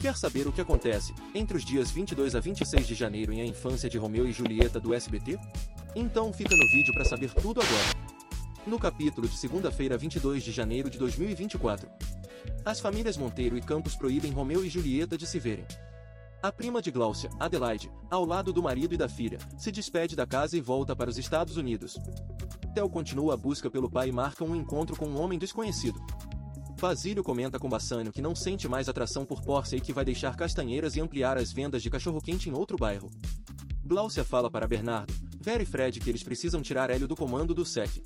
Quer saber o que acontece entre os dias 22 a 26 de janeiro em A Infância de Romeu e Julieta do SBT? Então fica no vídeo para saber tudo agora. No capítulo de segunda-feira 22 de janeiro de 2024. As famílias Monteiro e Campos proíbem Romeu e Julieta de se verem. A prima de Gláucia, Adelaide, ao lado do marido e da filha, se despede da casa e volta para os Estados Unidos. Theo continua a busca pelo pai e marca um encontro com um homem desconhecido. Basílio comenta com Bassânio que não sente mais atração por Pórcia e que vai deixar Castanheiras e ampliar as vendas de cachorro-quente em outro bairro. Gláucia fala para Bernardo, Vera e Fred que eles precisam tirar Hélio do comando do SEC.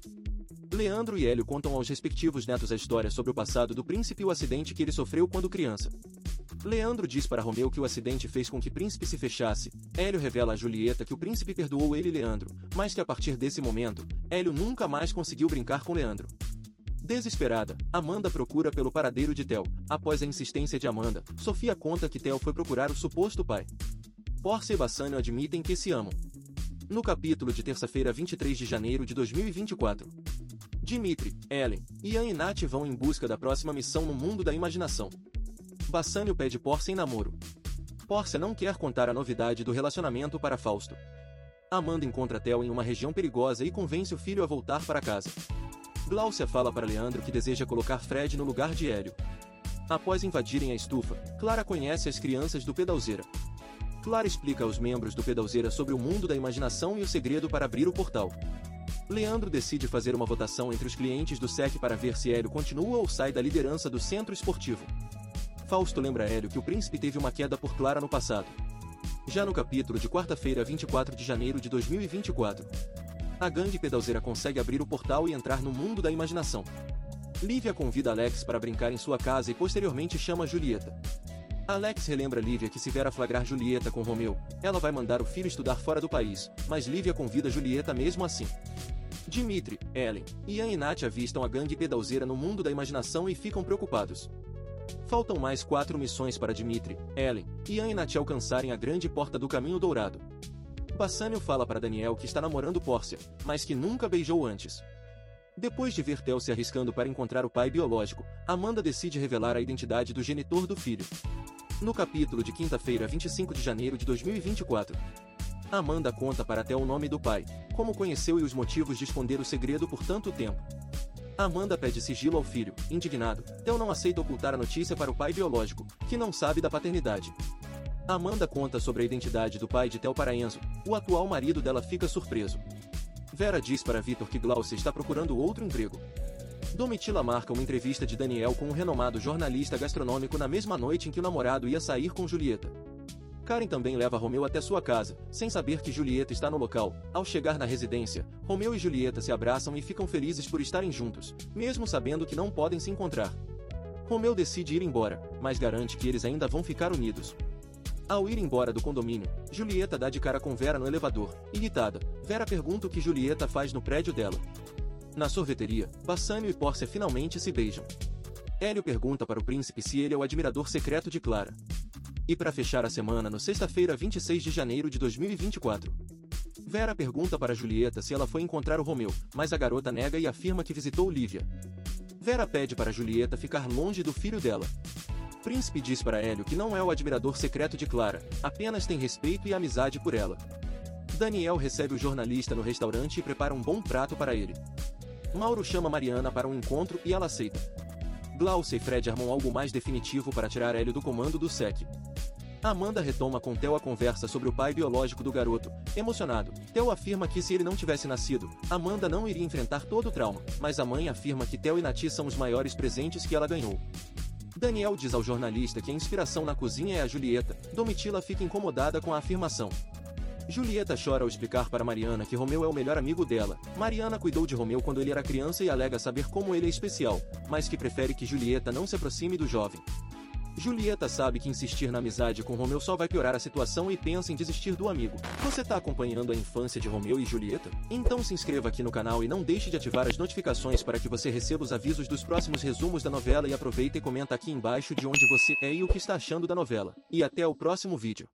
Leandro e Hélio contam aos respectivos netos a história sobre o passado do príncipe e o acidente que ele sofreu quando criança. Leandro diz para Romeu que o acidente fez com que Príncipe se fechasse. Hélio revela a Julieta que o príncipe perdoou ele e Leandro, mas que a partir desse momento, Hélio nunca mais conseguiu brincar com Leandro. Desesperada, Amanda procura pelo paradeiro de Theo. Após a insistência de Amanda, Sofia conta que Theo foi procurar o suposto pai. Porcia e Bassânio admitem que se amam. No capítulo de terça-feira 23 de janeiro de 2024. Dimitri, Ellen, Ian e Nath vão em busca da próxima missão no mundo da imaginação. Bassânio pede Porcia em namoro. Porcia não quer contar a novidade do relacionamento para Fausto. Amanda encontra Theo em uma região perigosa e convence o filho a voltar para casa. Gláucia fala para Leandro que deseja colocar Fred no lugar de Hélio. Após invadirem a estufa, Clara conhece as crianças do Pedalzeira. Clara explica aos membros do Pedalzeira sobre o mundo da imaginação e o segredo para abrir o portal. Leandro decide fazer uma votação entre os clientes do SEC para ver se Hélio continua ou sai da liderança do centro esportivo. Fausto lembra Hélio que o príncipe teve uma queda por Clara no passado. Já no capítulo de quarta-feira 24 de janeiro de 2024, a gangue pedalzeira consegue abrir o portal e entrar no mundo da imaginação. Lívia convida Alex para brincar em sua casa e posteriormente chama Julieta. Alex relembra Lívia que se vier a flagrar Julieta com Romeu, ela vai mandar o filho estudar fora do país, mas Lívia convida Julieta mesmo assim. Dimitri, Ellen, Ian e Nath avistam a gangue pedalzeira no mundo da imaginação e ficam preocupados. Faltam mais quatro missões para Dimitri, Ellen, Ian e Nath alcançarem a grande porta do caminho dourado. Bassânio fala para Daniel que está namorando Pórcia, mas que nunca beijou antes. Depois de ver Theo se arriscando para encontrar o pai biológico, Amanda decide revelar a identidade do genitor do filho. No capítulo de quinta-feira 25 de janeiro de 2024, Amanda conta para Theo o nome do pai, como conheceu e os motivos de esconder o segredo por tanto tempo. Amanda pede sigilo ao filho, indignado. Theo não aceita ocultar a notícia para o pai biológico, que não sabe da paternidade. Amanda conta sobre a identidade do pai de Theo para Enzo. O atual marido dela fica surpreso. Vera diz para Vitor que Glaucia está procurando outro emprego. Domitila marca uma entrevista de Daniel com um renomado jornalista gastronômico na mesma noite em que o namorado ia sair com Julieta. Karen também leva Romeu até sua casa, sem saber que Julieta está no local. Ao chegar na residência, Romeu e Julieta se abraçam e ficam felizes por estarem juntos, mesmo sabendo que não podem se encontrar. Romeu decide ir embora, mas garante que eles ainda vão ficar unidos. Ao ir embora do condomínio, Julieta dá de cara com Vera no elevador. Irritada, Vera pergunta o que Julieta faz no prédio dela. Na sorveteria, Bassânio e Pórcia finalmente se beijam. Hélio pergunta para o príncipe se ele é o admirador secreto de Clara. E para fechar a semana no sexta-feira 26 de janeiro de 2024. Vera pergunta para Julieta se ela foi encontrar o Romeu, mas a garota nega e afirma que visitou Lívia. Vera pede para Julieta ficar longe do filho dela. Príncipe diz para Hélio que não é o admirador secreto de Clara, apenas tem respeito e amizade por ela. Daniel recebe o jornalista no restaurante e prepara um bom prato para ele. Mauro chama Mariana para um encontro e ela aceita. Glaucia e Fred armam algo mais definitivo para tirar Hélio do comando do SEC. Amanda retoma com Theo a conversa sobre o pai biológico do garoto. Emocionado, Theo afirma que se ele não tivesse nascido, Amanda não iria enfrentar todo o trauma, mas a mãe afirma que Theo e Nati são os maiores presentes que ela ganhou. Daniel diz ao jornalista que a inspiração na cozinha é a Julieta. Domitila fica incomodada com a afirmação. Julieta chora ao explicar para Mariana que Romeu é o melhor amigo dela. Mariana cuidou de Romeu quando ele era criança e alega saber como ele é especial, mas que prefere que Julieta não se aproxime do jovem. Julieta sabe que insistir na amizade com Romeu só vai piorar a situação e pensa em desistir do amigo. Você tá acompanhando a infância de Romeu e Julieta? Então se inscreva aqui no canal e não deixe de ativar as notificações para que você receba os avisos dos próximos resumos da novela e aproveita e comenta aqui embaixo de onde você é e o que está achando da novela. E até o próximo vídeo.